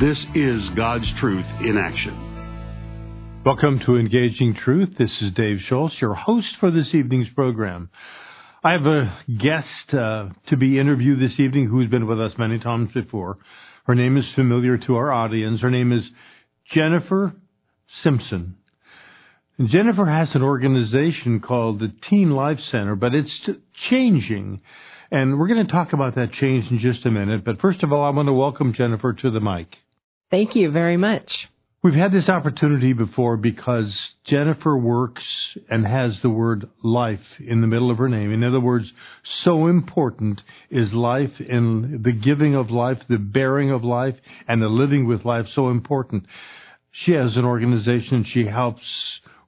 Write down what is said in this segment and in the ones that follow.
This is God's truth in action. Welcome to Engaging Truth. This is Dave Schultz, your host for this evening's program. I have a guest uh, to be interviewed this evening who's been with us many times before. Her name is familiar to our audience. Her name is Jennifer Simpson. And Jennifer has an organization called the Teen Life Center, but it's changing. And we're going to talk about that change in just a minute. But first of all, I want to welcome Jennifer to the mic. Thank you very much. We've had this opportunity before because Jennifer works and has the word life in the middle of her name. In other words, so important is life in the giving of life, the bearing of life, and the living with life so important. She has an organization. She helps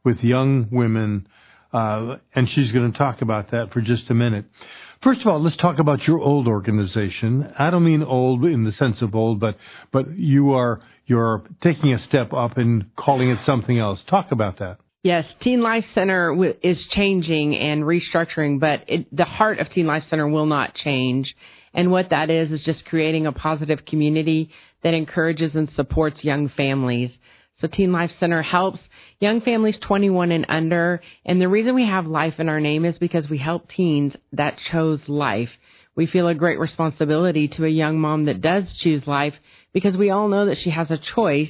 with young women, uh, and she's going to talk about that for just a minute. First of all, let's talk about your old organization. I don't mean old in the sense of old, but but you are you're taking a step up and calling it something else. Talk about that. Yes, Teen Life Center is changing and restructuring, but it, the heart of Teen Life Center will not change. And what that is is just creating a positive community that encourages and supports young families. So Teen Life Center helps young families 21 and under. And the reason we have life in our name is because we help teens that chose life. We feel a great responsibility to a young mom that does choose life because we all know that she has a choice.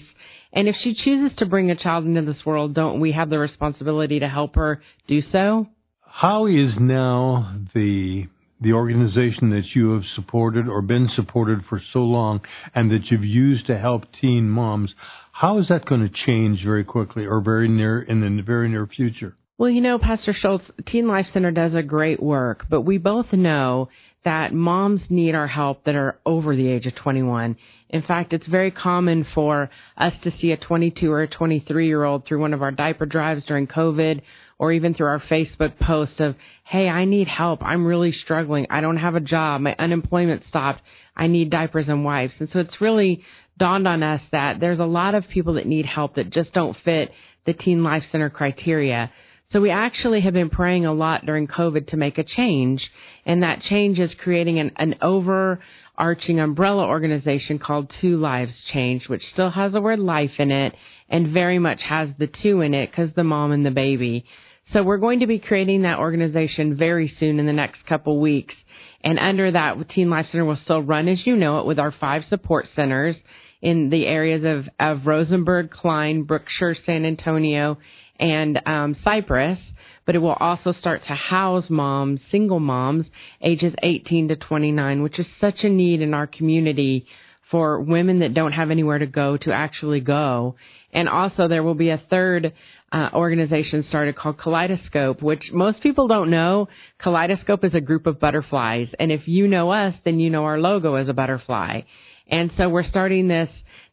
And if she chooses to bring a child into this world, don't we have the responsibility to help her do so? How is now the the organization that you have supported or been supported for so long and that you've used to help teen moms, how is that going to change very quickly or very near in the very near future? Well, you know, Pastor Schultz, Teen Life Center does a great work, but we both know that moms need our help that are over the age of 21. In fact, it's very common for us to see a 22 or a 23 year old through one of our diaper drives during COVID or even through our Facebook post of, Hey, I need help. I'm really struggling. I don't have a job. My unemployment stopped. I need diapers and wipes. And so it's really dawned on us that there's a lot of people that need help that just don't fit the Teen Life Center criteria. So we actually have been praying a lot during COVID to make a change, and that change is creating an, an overarching umbrella organization called Two Lives Change, which still has the word life in it and very much has the two in it because the mom and the baby. So we're going to be creating that organization very soon in the next couple weeks. And under that, Teen Life Center will still run as you know it with our five support centers in the areas of, of Rosenberg, Klein, Brookshire, San Antonio, and um, Cypress. But it will also start to house moms, single moms, ages 18 to 29, which is such a need in our community for women that don't have anywhere to go to actually go. And also there will be a third uh, organization started called Kaleidoscope, which most people don't know. Kaleidoscope is a group of butterflies. And if you know us, then you know our logo is a butterfly. And so we're starting this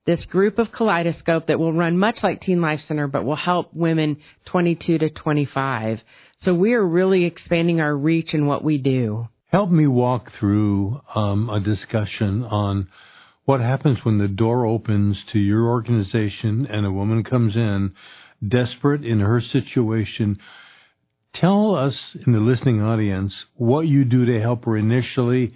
this group of Kaleidoscope that will run much like Teen Life Center, but will help women 22 to 25. So we are really expanding our reach in what we do. Help me walk through um, a discussion on what happens when the door opens to your organization and a woman comes in desperate in her situation. Tell us in the listening audience what you do to help her initially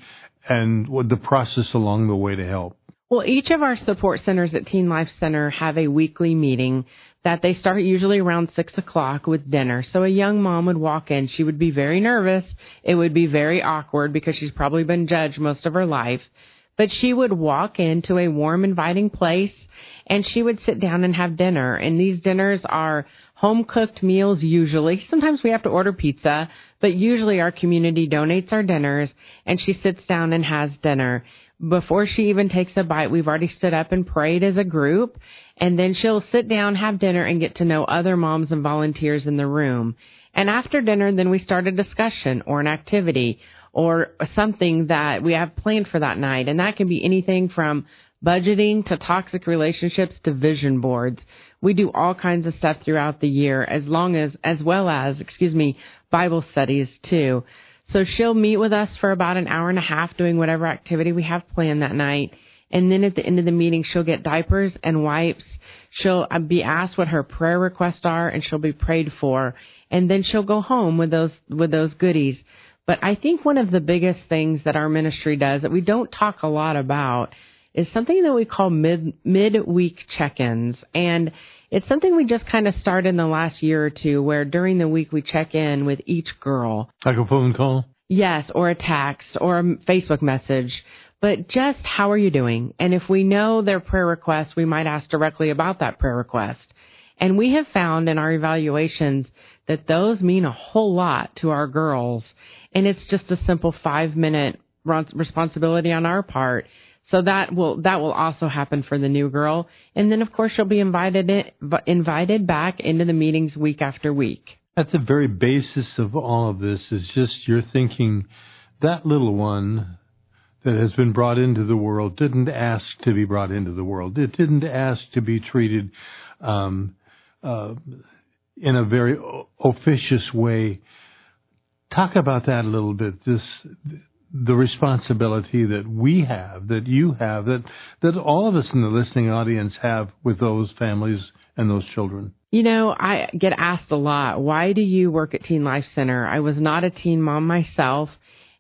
and what the process along the way to help. Well, each of our support centers at Teen Life Center have a weekly meeting that they start usually around six o'clock with dinner. So a young mom would walk in. She would be very nervous. It would be very awkward because she's probably been judged most of her life. But she would walk into a warm, inviting place and she would sit down and have dinner. And these dinners are home cooked meals usually. Sometimes we have to order pizza, but usually our community donates our dinners and she sits down and has dinner. Before she even takes a bite, we've already stood up and prayed as a group. And then she'll sit down, have dinner, and get to know other moms and volunteers in the room. And after dinner, then we start a discussion or an activity or something that we have planned for that night. And that can be anything from budgeting to toxic relationships to vision boards. We do all kinds of stuff throughout the year as long as, as well as, excuse me, Bible studies too. So she'll meet with us for about an hour and a half doing whatever activity we have planned that night. And then at the end of the meeting, she'll get diapers and wipes. She'll uh, be asked what her prayer requests are and she'll be prayed for. And then she'll go home with those, with those goodies. But I think one of the biggest things that our ministry does that we don't talk a lot about is something that we call mid, mid-week check-ins. And it's something we just kind of started in the last year or two where during the week we check in with each girl. Like a phone call? Yes, or a text or a Facebook message. But just how are you doing? And if we know their prayer request, we might ask directly about that prayer request. And we have found in our evaluations that those mean a whole lot to our girls. And it's just a simple five minute responsibility on our part so that will that will also happen for the new girl, and then of course she'll be invited in, invited back into the meetings week after week. At the very basis of all of this is just your thinking that little one that has been brought into the world didn't ask to be brought into the world. It didn't ask to be treated um, uh, in a very officious way. Talk about that a little bit. This the responsibility that we have, that you have, that, that all of us in the listening audience have with those families and those children? You know, I get asked a lot, why do you work at Teen Life Center? I was not a teen mom myself,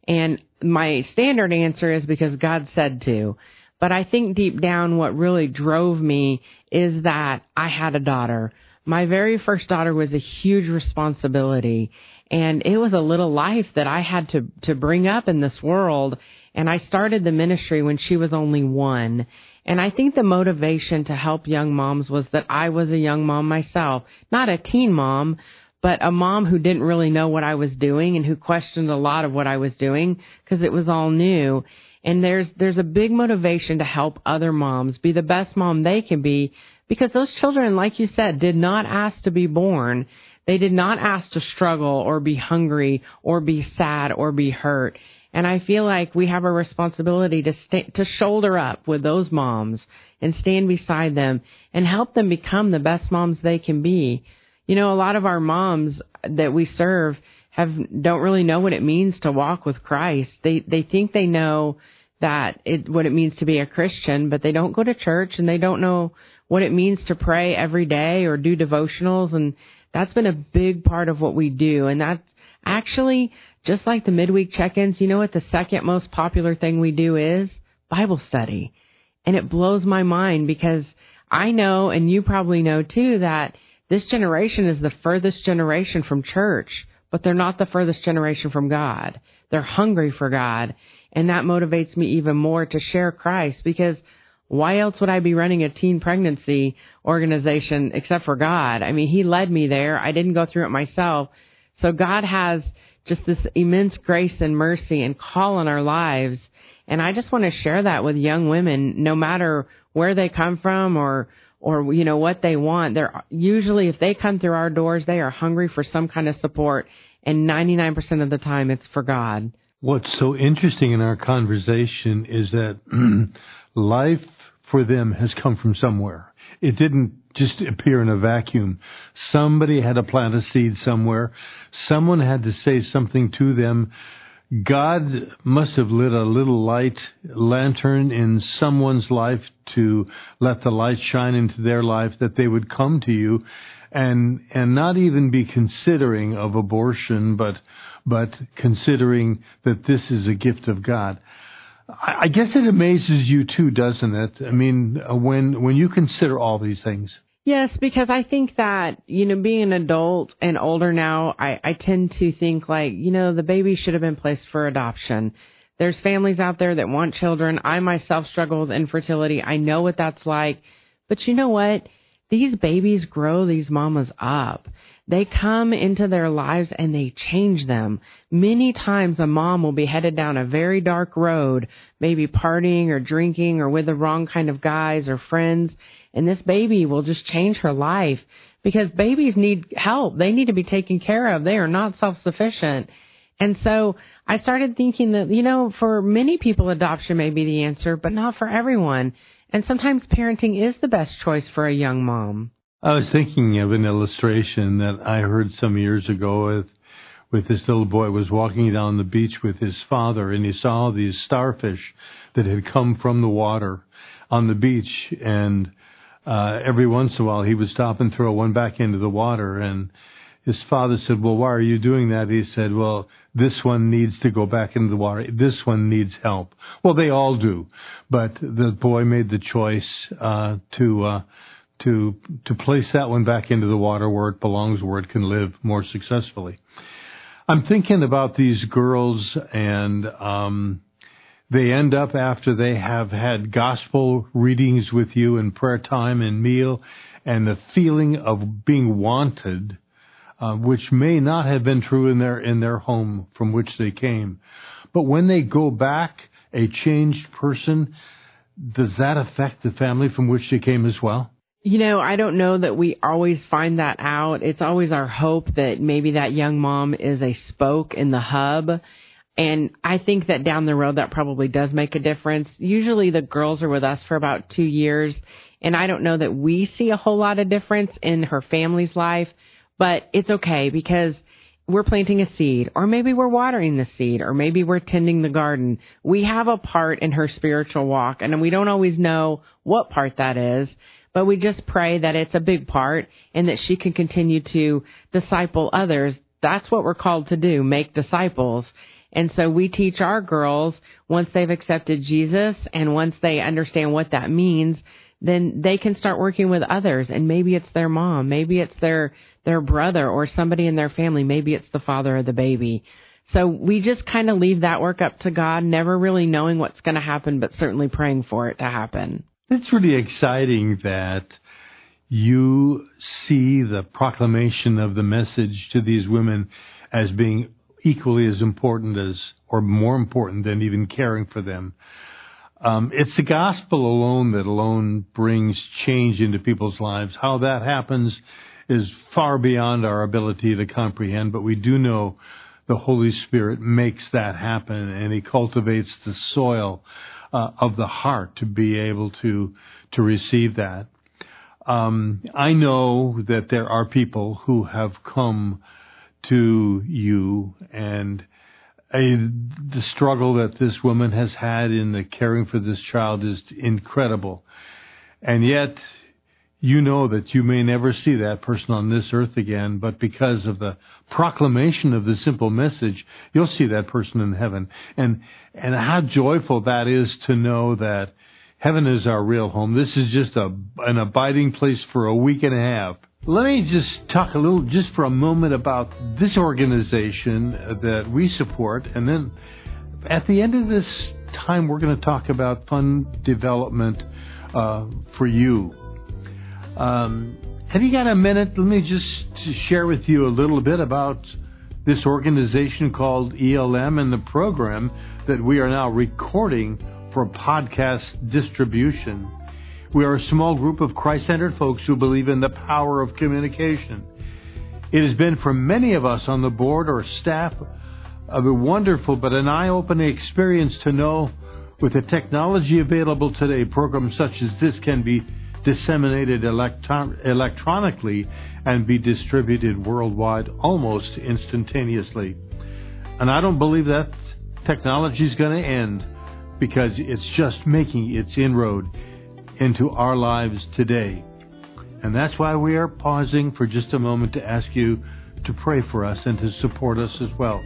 and my standard answer is because God said to. But I think deep down what really drove me is that I had a daughter. My very first daughter was a huge responsibility and it was a little life that I had to, to bring up in this world. And I started the ministry when she was only one. And I think the motivation to help young moms was that I was a young mom myself, not a teen mom, but a mom who didn't really know what I was doing and who questioned a lot of what I was doing because it was all new. And there's, there's a big motivation to help other moms be the best mom they can be because those children, like you said, did not ask to be born. They did not ask to struggle or be hungry or be sad or be hurt. And I feel like we have a responsibility to st- to shoulder up with those moms and stand beside them and help them become the best moms they can be. You know, a lot of our moms that we serve have don't really know what it means to walk with Christ. They they think they know that it what it means to be a Christian, but they don't go to church and they don't know what it means to pray every day or do devotionals and that's been a big part of what we do. And that's actually just like the midweek check-ins. You know what the second most popular thing we do is? Bible study. And it blows my mind because I know, and you probably know too, that this generation is the furthest generation from church, but they're not the furthest generation from God. They're hungry for God. And that motivates me even more to share Christ because why else would I be running a teen pregnancy organization except for God? I mean, He led me there. I didn't go through it myself. So God has just this immense grace and mercy and call in our lives. And I just want to share that with young women, no matter where they come from or, or, you know, what they want. They're usually, if they come through our doors, they are hungry for some kind of support. And 99% of the time it's for God. What's so interesting in our conversation is that life for them has come from somewhere. It didn't just appear in a vacuum. Somebody had to plant a seed somewhere. Someone had to say something to them. God must have lit a little light lantern in someone's life to let the light shine into their life that they would come to you and and not even be considering of abortion but but considering that this is a gift of God. I guess it amazes you too, doesn't it? I mean, uh, when when you consider all these things. Yes, because I think that, you know, being an adult and older now, I, I tend to think like, you know, the baby should have been placed for adoption. There's families out there that want children. I myself struggle with infertility. I know what that's like. But you know what? These babies grow these mamas up. They come into their lives and they change them. Many times a mom will be headed down a very dark road, maybe partying or drinking or with the wrong kind of guys or friends, and this baby will just change her life because babies need help. They need to be taken care of. They are not self-sufficient. And so I started thinking that, you know, for many people, adoption may be the answer, but not for everyone. And sometimes parenting is the best choice for a young mom. I was thinking of an illustration that I heard some years ago with with this little boy was walking down the beach with his father and he saw these starfish that had come from the water on the beach and uh every once in a while he would stop and throw one back into the water and his father said, "Well, why are you doing that?" He said, "Well, this one needs to go back into the water. This one needs help." Well, they all do, but the boy made the choice uh, to uh, to to place that one back into the water where it belongs, where it can live more successfully. I'm thinking about these girls, and um, they end up after they have had gospel readings with you and prayer time and meal, and the feeling of being wanted uh, which may not have been true in their in their home from which they came. But when they go back a changed person, does that affect the family from which they came as well? You know, I don't know that we always find that out. It's always our hope that maybe that young mom is a spoke in the hub. And I think that down the road that probably does make a difference. Usually the girls are with us for about two years. And I don't know that we see a whole lot of difference in her family's life. But it's okay because we're planting a seed, or maybe we're watering the seed, or maybe we're tending the garden. We have a part in her spiritual walk, and we don't always know what part that is, but we just pray that it's a big part and that she can continue to disciple others. That's what we're called to do, make disciples. And so we teach our girls once they've accepted Jesus and once they understand what that means, then they can start working with others and maybe it's their mom, maybe it's their their brother or somebody in their family. Maybe it's the father of the baby. So we just kind of leave that work up to God, never really knowing what's going to happen, but certainly praying for it to happen. It's really exciting that you see the proclamation of the message to these women as being equally as important as, or more important than even caring for them. Um, it's the gospel alone that alone brings change into people's lives. How that happens is far beyond our ability to comprehend, but we do know the Holy Spirit makes that happen and He cultivates the soil uh, of the heart to be able to to receive that. Um, I know that there are people who have come to you and a, the struggle that this woman has had in the caring for this child is incredible. And yet you know that you may never see that person on this earth again, but because of the proclamation of the simple message, you'll see that person in heaven. And, and how joyful that is to know that heaven is our real home. This is just a, an abiding place for a week and a half. Let me just talk a little, just for a moment about this organization that we support, and then at the end of this time, we're going to talk about fund development uh, for you um, have you got a minute? Let me just share with you a little bit about this organization called ELM and the program that we are now recording for podcast distribution. We are a small group of Christ centered folks who believe in the power of communication. It has been for many of us on the board or staff a wonderful but an eye opening experience to know with the technology available today, programs such as this can be disseminated electron- electronically and be distributed worldwide almost instantaneously. And I don't believe that technology is going to end because it's just making its inroad into our lives today. And that's why we are pausing for just a moment to ask you to pray for us and to support us as well.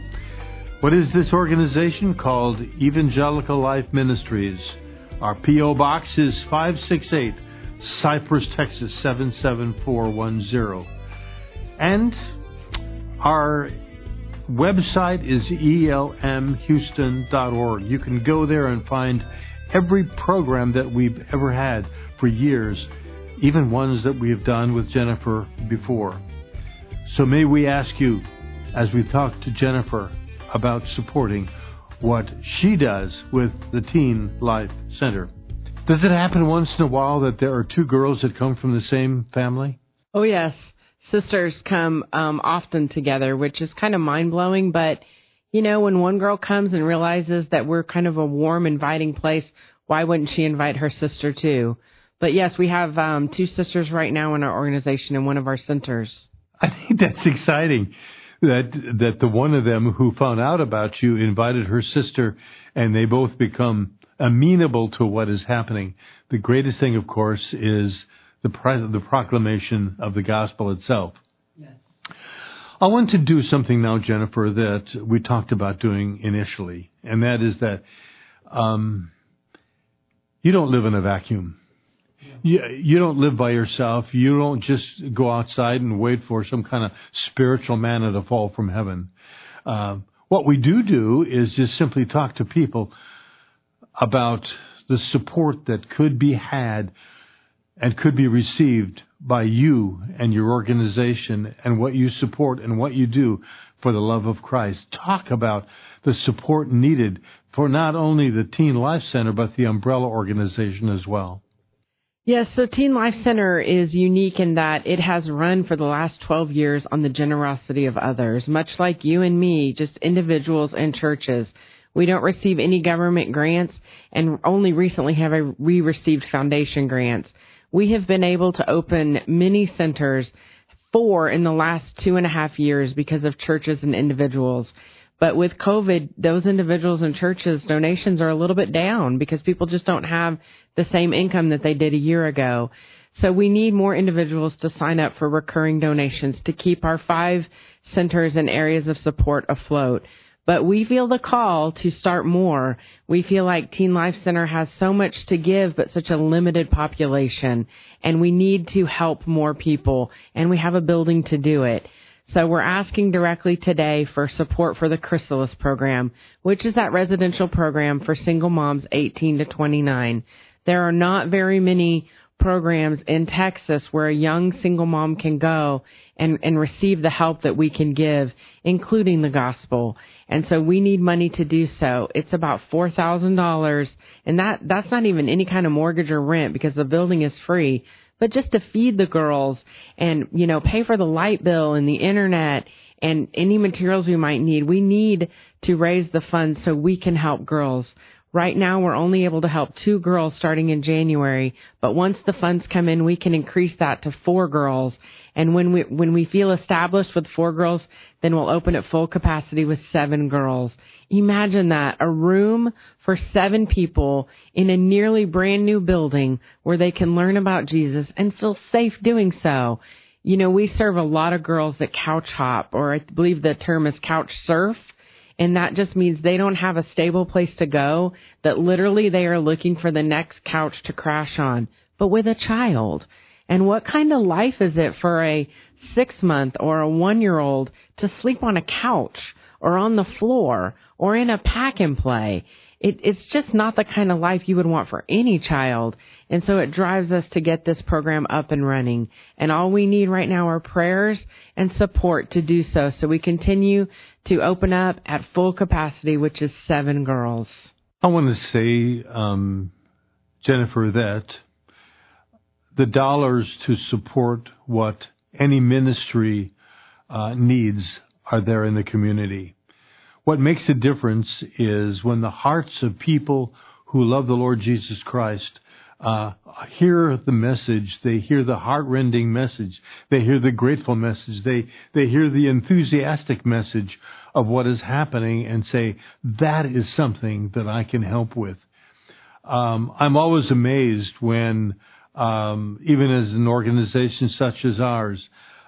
What is this organization called? Evangelical Life Ministries. Our P.O. Box is 568 Cypress, Texas 77410. And our website is elmhouston.org. You can go there and find every program that we've ever had for years, even ones that we have done with Jennifer before. So may we ask you, as we talk to Jennifer about supporting what she does with the Teen Life Center. Does it happen once in a while that there are two girls that come from the same family? Oh, yes. Sisters come um, often together, which is kind of mind blowing. But, you know, when one girl comes and realizes that we're kind of a warm, inviting place, why wouldn't she invite her sister too? But yes, we have um, two sisters right now in our organization in one of our centers. I think that's exciting. That that the one of them who found out about you invited her sister, and they both become amenable to what is happening. The greatest thing, of course, is the the proclamation of the gospel itself. Yes. I want to do something now, Jennifer, that we talked about doing initially, and that is that um, you don't live in a vacuum. You, you don't live by yourself. You don't just go outside and wait for some kind of spiritual manna to fall from heaven. Uh, what we do do is just simply talk to people about the support that could be had and could be received by you and your organization and what you support and what you do for the love of Christ. Talk about the support needed for not only the Teen Life Center, but the umbrella organization as well. Yes, so Teen Life Center is unique in that it has run for the last 12 years on the generosity of others, much like you and me, just individuals and churches. We don't receive any government grants and only recently have we received foundation grants. We have been able to open many centers, four in the last two and a half years because of churches and individuals. But with COVID, those individuals and churches donations are a little bit down because people just don't have the same income that they did a year ago. So we need more individuals to sign up for recurring donations to keep our five centers and areas of support afloat. But we feel the call to start more. We feel like Teen Life Center has so much to give, but such a limited population. And we need to help more people. And we have a building to do it. So we're asking directly today for support for the Chrysalis program, which is that residential program for single moms 18 to 29. There are not very many programs in Texas where a young single mom can go and, and receive the help that we can give, including the gospel. And so we need money to do so. It's about $4,000 and that, that's not even any kind of mortgage or rent because the building is free but just to feed the girls and, you know, pay for the light bill and the internet and any materials we might need. We need to raise the funds so we can help girls. Right now, we're only able to help two girls starting in January, but once the funds come in, we can increase that to four girls. And when we, when we feel established with four girls, then we'll open at full capacity with seven girls. Imagine that, a room for seven people in a nearly brand new building where they can learn about Jesus and feel safe doing so. You know, we serve a lot of girls that couch hop, or I believe the term is couch surf. And that just means they don't have a stable place to go, that literally they are looking for the next couch to crash on, but with a child. And what kind of life is it for a six month or a one year old to sleep on a couch or on the floor or in a pack and play? It, it's just not the kind of life you would want for any child. And so it drives us to get this program up and running. And all we need right now are prayers and support to do so. So we continue to open up at full capacity, which is seven girls. I want to say, um, Jennifer, that the dollars to support what any ministry uh, needs are there in the community. What makes a difference is when the hearts of people who love the Lord Jesus Christ uh, hear the message, they hear the heartrending message, they hear the grateful message, they they hear the enthusiastic message of what is happening, and say that is something that I can help with. Um, I'm always amazed when, um, even as an organization such as ours,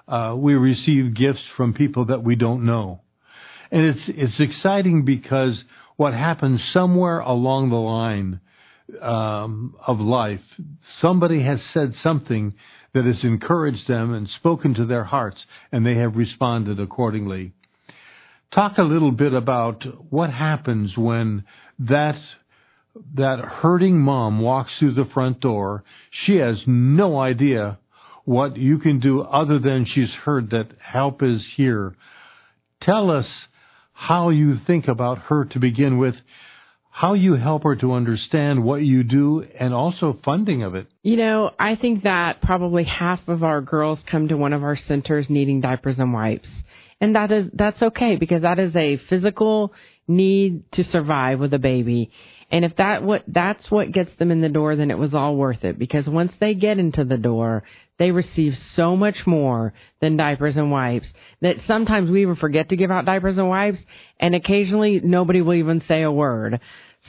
uh, we receive gifts from people that we don't know. And it's, it's exciting because what happens somewhere along the line um, of life, somebody has said something that has encouraged them and spoken to their hearts, and they have responded accordingly. Talk a little bit about what happens when that that hurting mom walks through the front door. She has no idea what you can do other than she's heard that help is here. Tell us how you think about her to begin with, how you help her to understand what you do, and also funding of it. You know, I think that probably half of our girls come to one of our centers needing diapers and wipes. And that is, that's okay because that is a physical need to survive with a baby. And if that what that's what gets them in the door, then it was all worth it because once they get into the door, they receive so much more than diapers and wipes that sometimes we even forget to give out diapers and wipes and occasionally nobody will even say a word.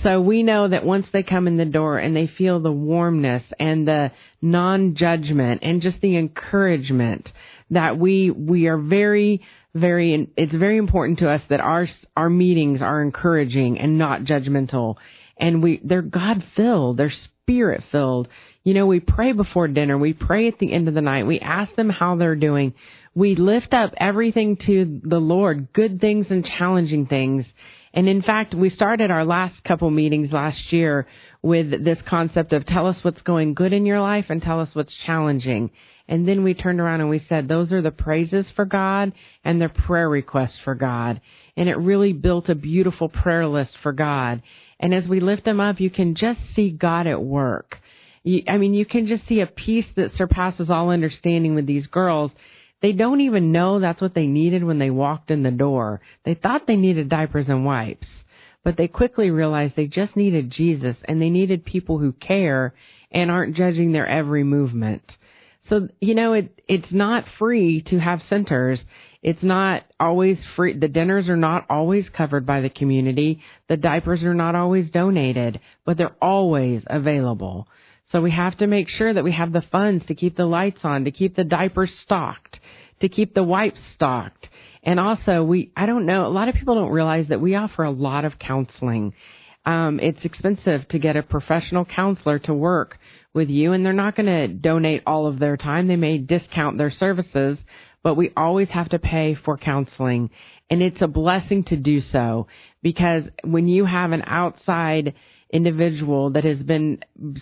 So we know that once they come in the door and they feel the warmness and the non-judgment and just the encouragement that we we are very very it's very important to us that our our meetings are encouraging and not judgmental and we they're God filled, they're spirit filled. You know, we pray before dinner, we pray at the end of the night, we ask them how they're doing. We lift up everything to the Lord, good things and challenging things. And in fact, we started our last couple meetings last year with this concept of tell us what's going good in your life and tell us what's challenging. And then we turned around and we said those are the praises for God and the prayer requests for God. And it really built a beautiful prayer list for God. And as we lift them up, you can just see God at work. You, I mean, you can just see a peace that surpasses all understanding with these girls. They don't even know that's what they needed when they walked in the door. They thought they needed diapers and wipes, but they quickly realized they just needed Jesus and they needed people who care and aren't judging their every movement. So, you know, it, it's not free to have centers. It's not always free. The dinners are not always covered by the community. The diapers are not always donated, but they're always available. So we have to make sure that we have the funds to keep the lights on, to keep the diapers stocked, to keep the wipes stocked. And also we, I don't know, a lot of people don't realize that we offer a lot of counseling. Um, it's expensive to get a professional counselor to work with you and they're not going to donate all of their time. They may discount their services, but we always have to pay for counseling. And it's a blessing to do so because when you have an outside individual that has been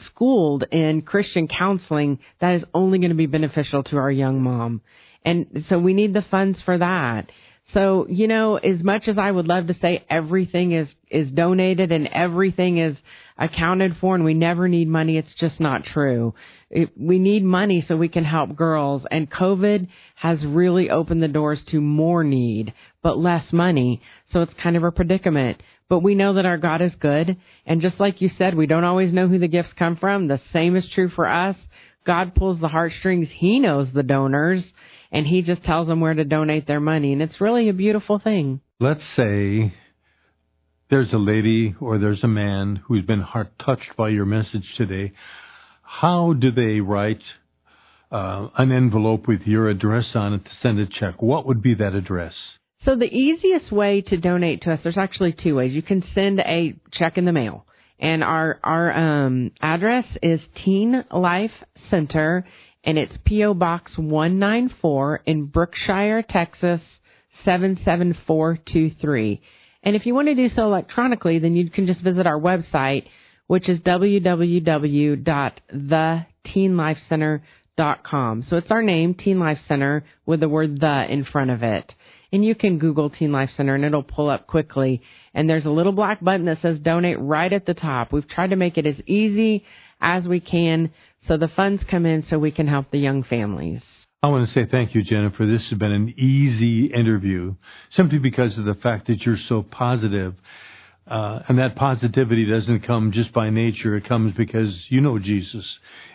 schooled in Christian counseling, that is only going to be beneficial to our young mom. And so we need the funds for that. So, you know, as much as I would love to say everything is, is donated and everything is accounted for and we never need money, it's just not true. It, we need money so we can help girls and COVID has really opened the doors to more need, but less money. So it's kind of a predicament. But we know that our God is good. And just like you said, we don't always know who the gifts come from. The same is true for us. God pulls the heartstrings. He knows the donors and he just tells them where to donate their money. And it's really a beautiful thing. Let's say there's a lady or there's a man who's been heart touched by your message today. How do they write uh, an envelope with your address on it to send a check? What would be that address? So the easiest way to donate to us, there's actually two ways. You can send a check in the mail. And our, our, um, address is Teen Life Center and it's P.O. Box 194 in Brookshire, Texas 77423. And if you want to do so electronically, then you can just visit our website, which is www.theteenlifecenter.com. So it's our name, Teen Life Center, with the word the in front of it. And you can Google Teen Life Center and it'll pull up quickly. And there's a little black button that says donate right at the top. We've tried to make it as easy as we can so the funds come in so we can help the young families. I want to say thank you, Jennifer. This has been an easy interview simply because of the fact that you're so positive. Uh, and that positivity doesn't come just by nature. It comes because you know Jesus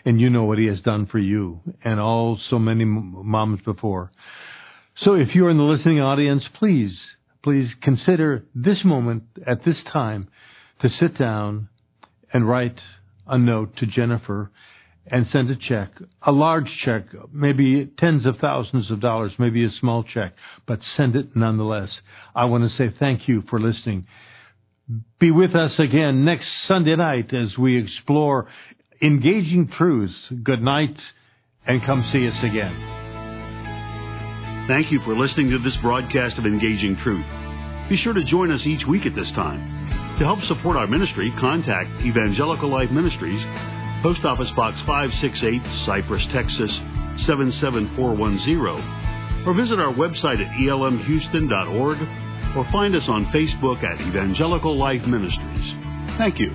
and you know what he has done for you and all so many moms before. So if you're in the listening audience, please, please consider this moment at this time to sit down and write a note to Jennifer and send a check, a large check, maybe tens of thousands of dollars, maybe a small check, but send it nonetheless. I want to say thank you for listening. Be with us again next Sunday night as we explore engaging truths. Good night and come see us again. Thank you for listening to this broadcast of Engaging Truth. Be sure to join us each week at this time. To help support our ministry, contact Evangelical Life Ministries, Post Office Box 568, Cypress, Texas 77410, or visit our website at elmhouston.org or find us on Facebook at Evangelical Life Ministries. Thank you.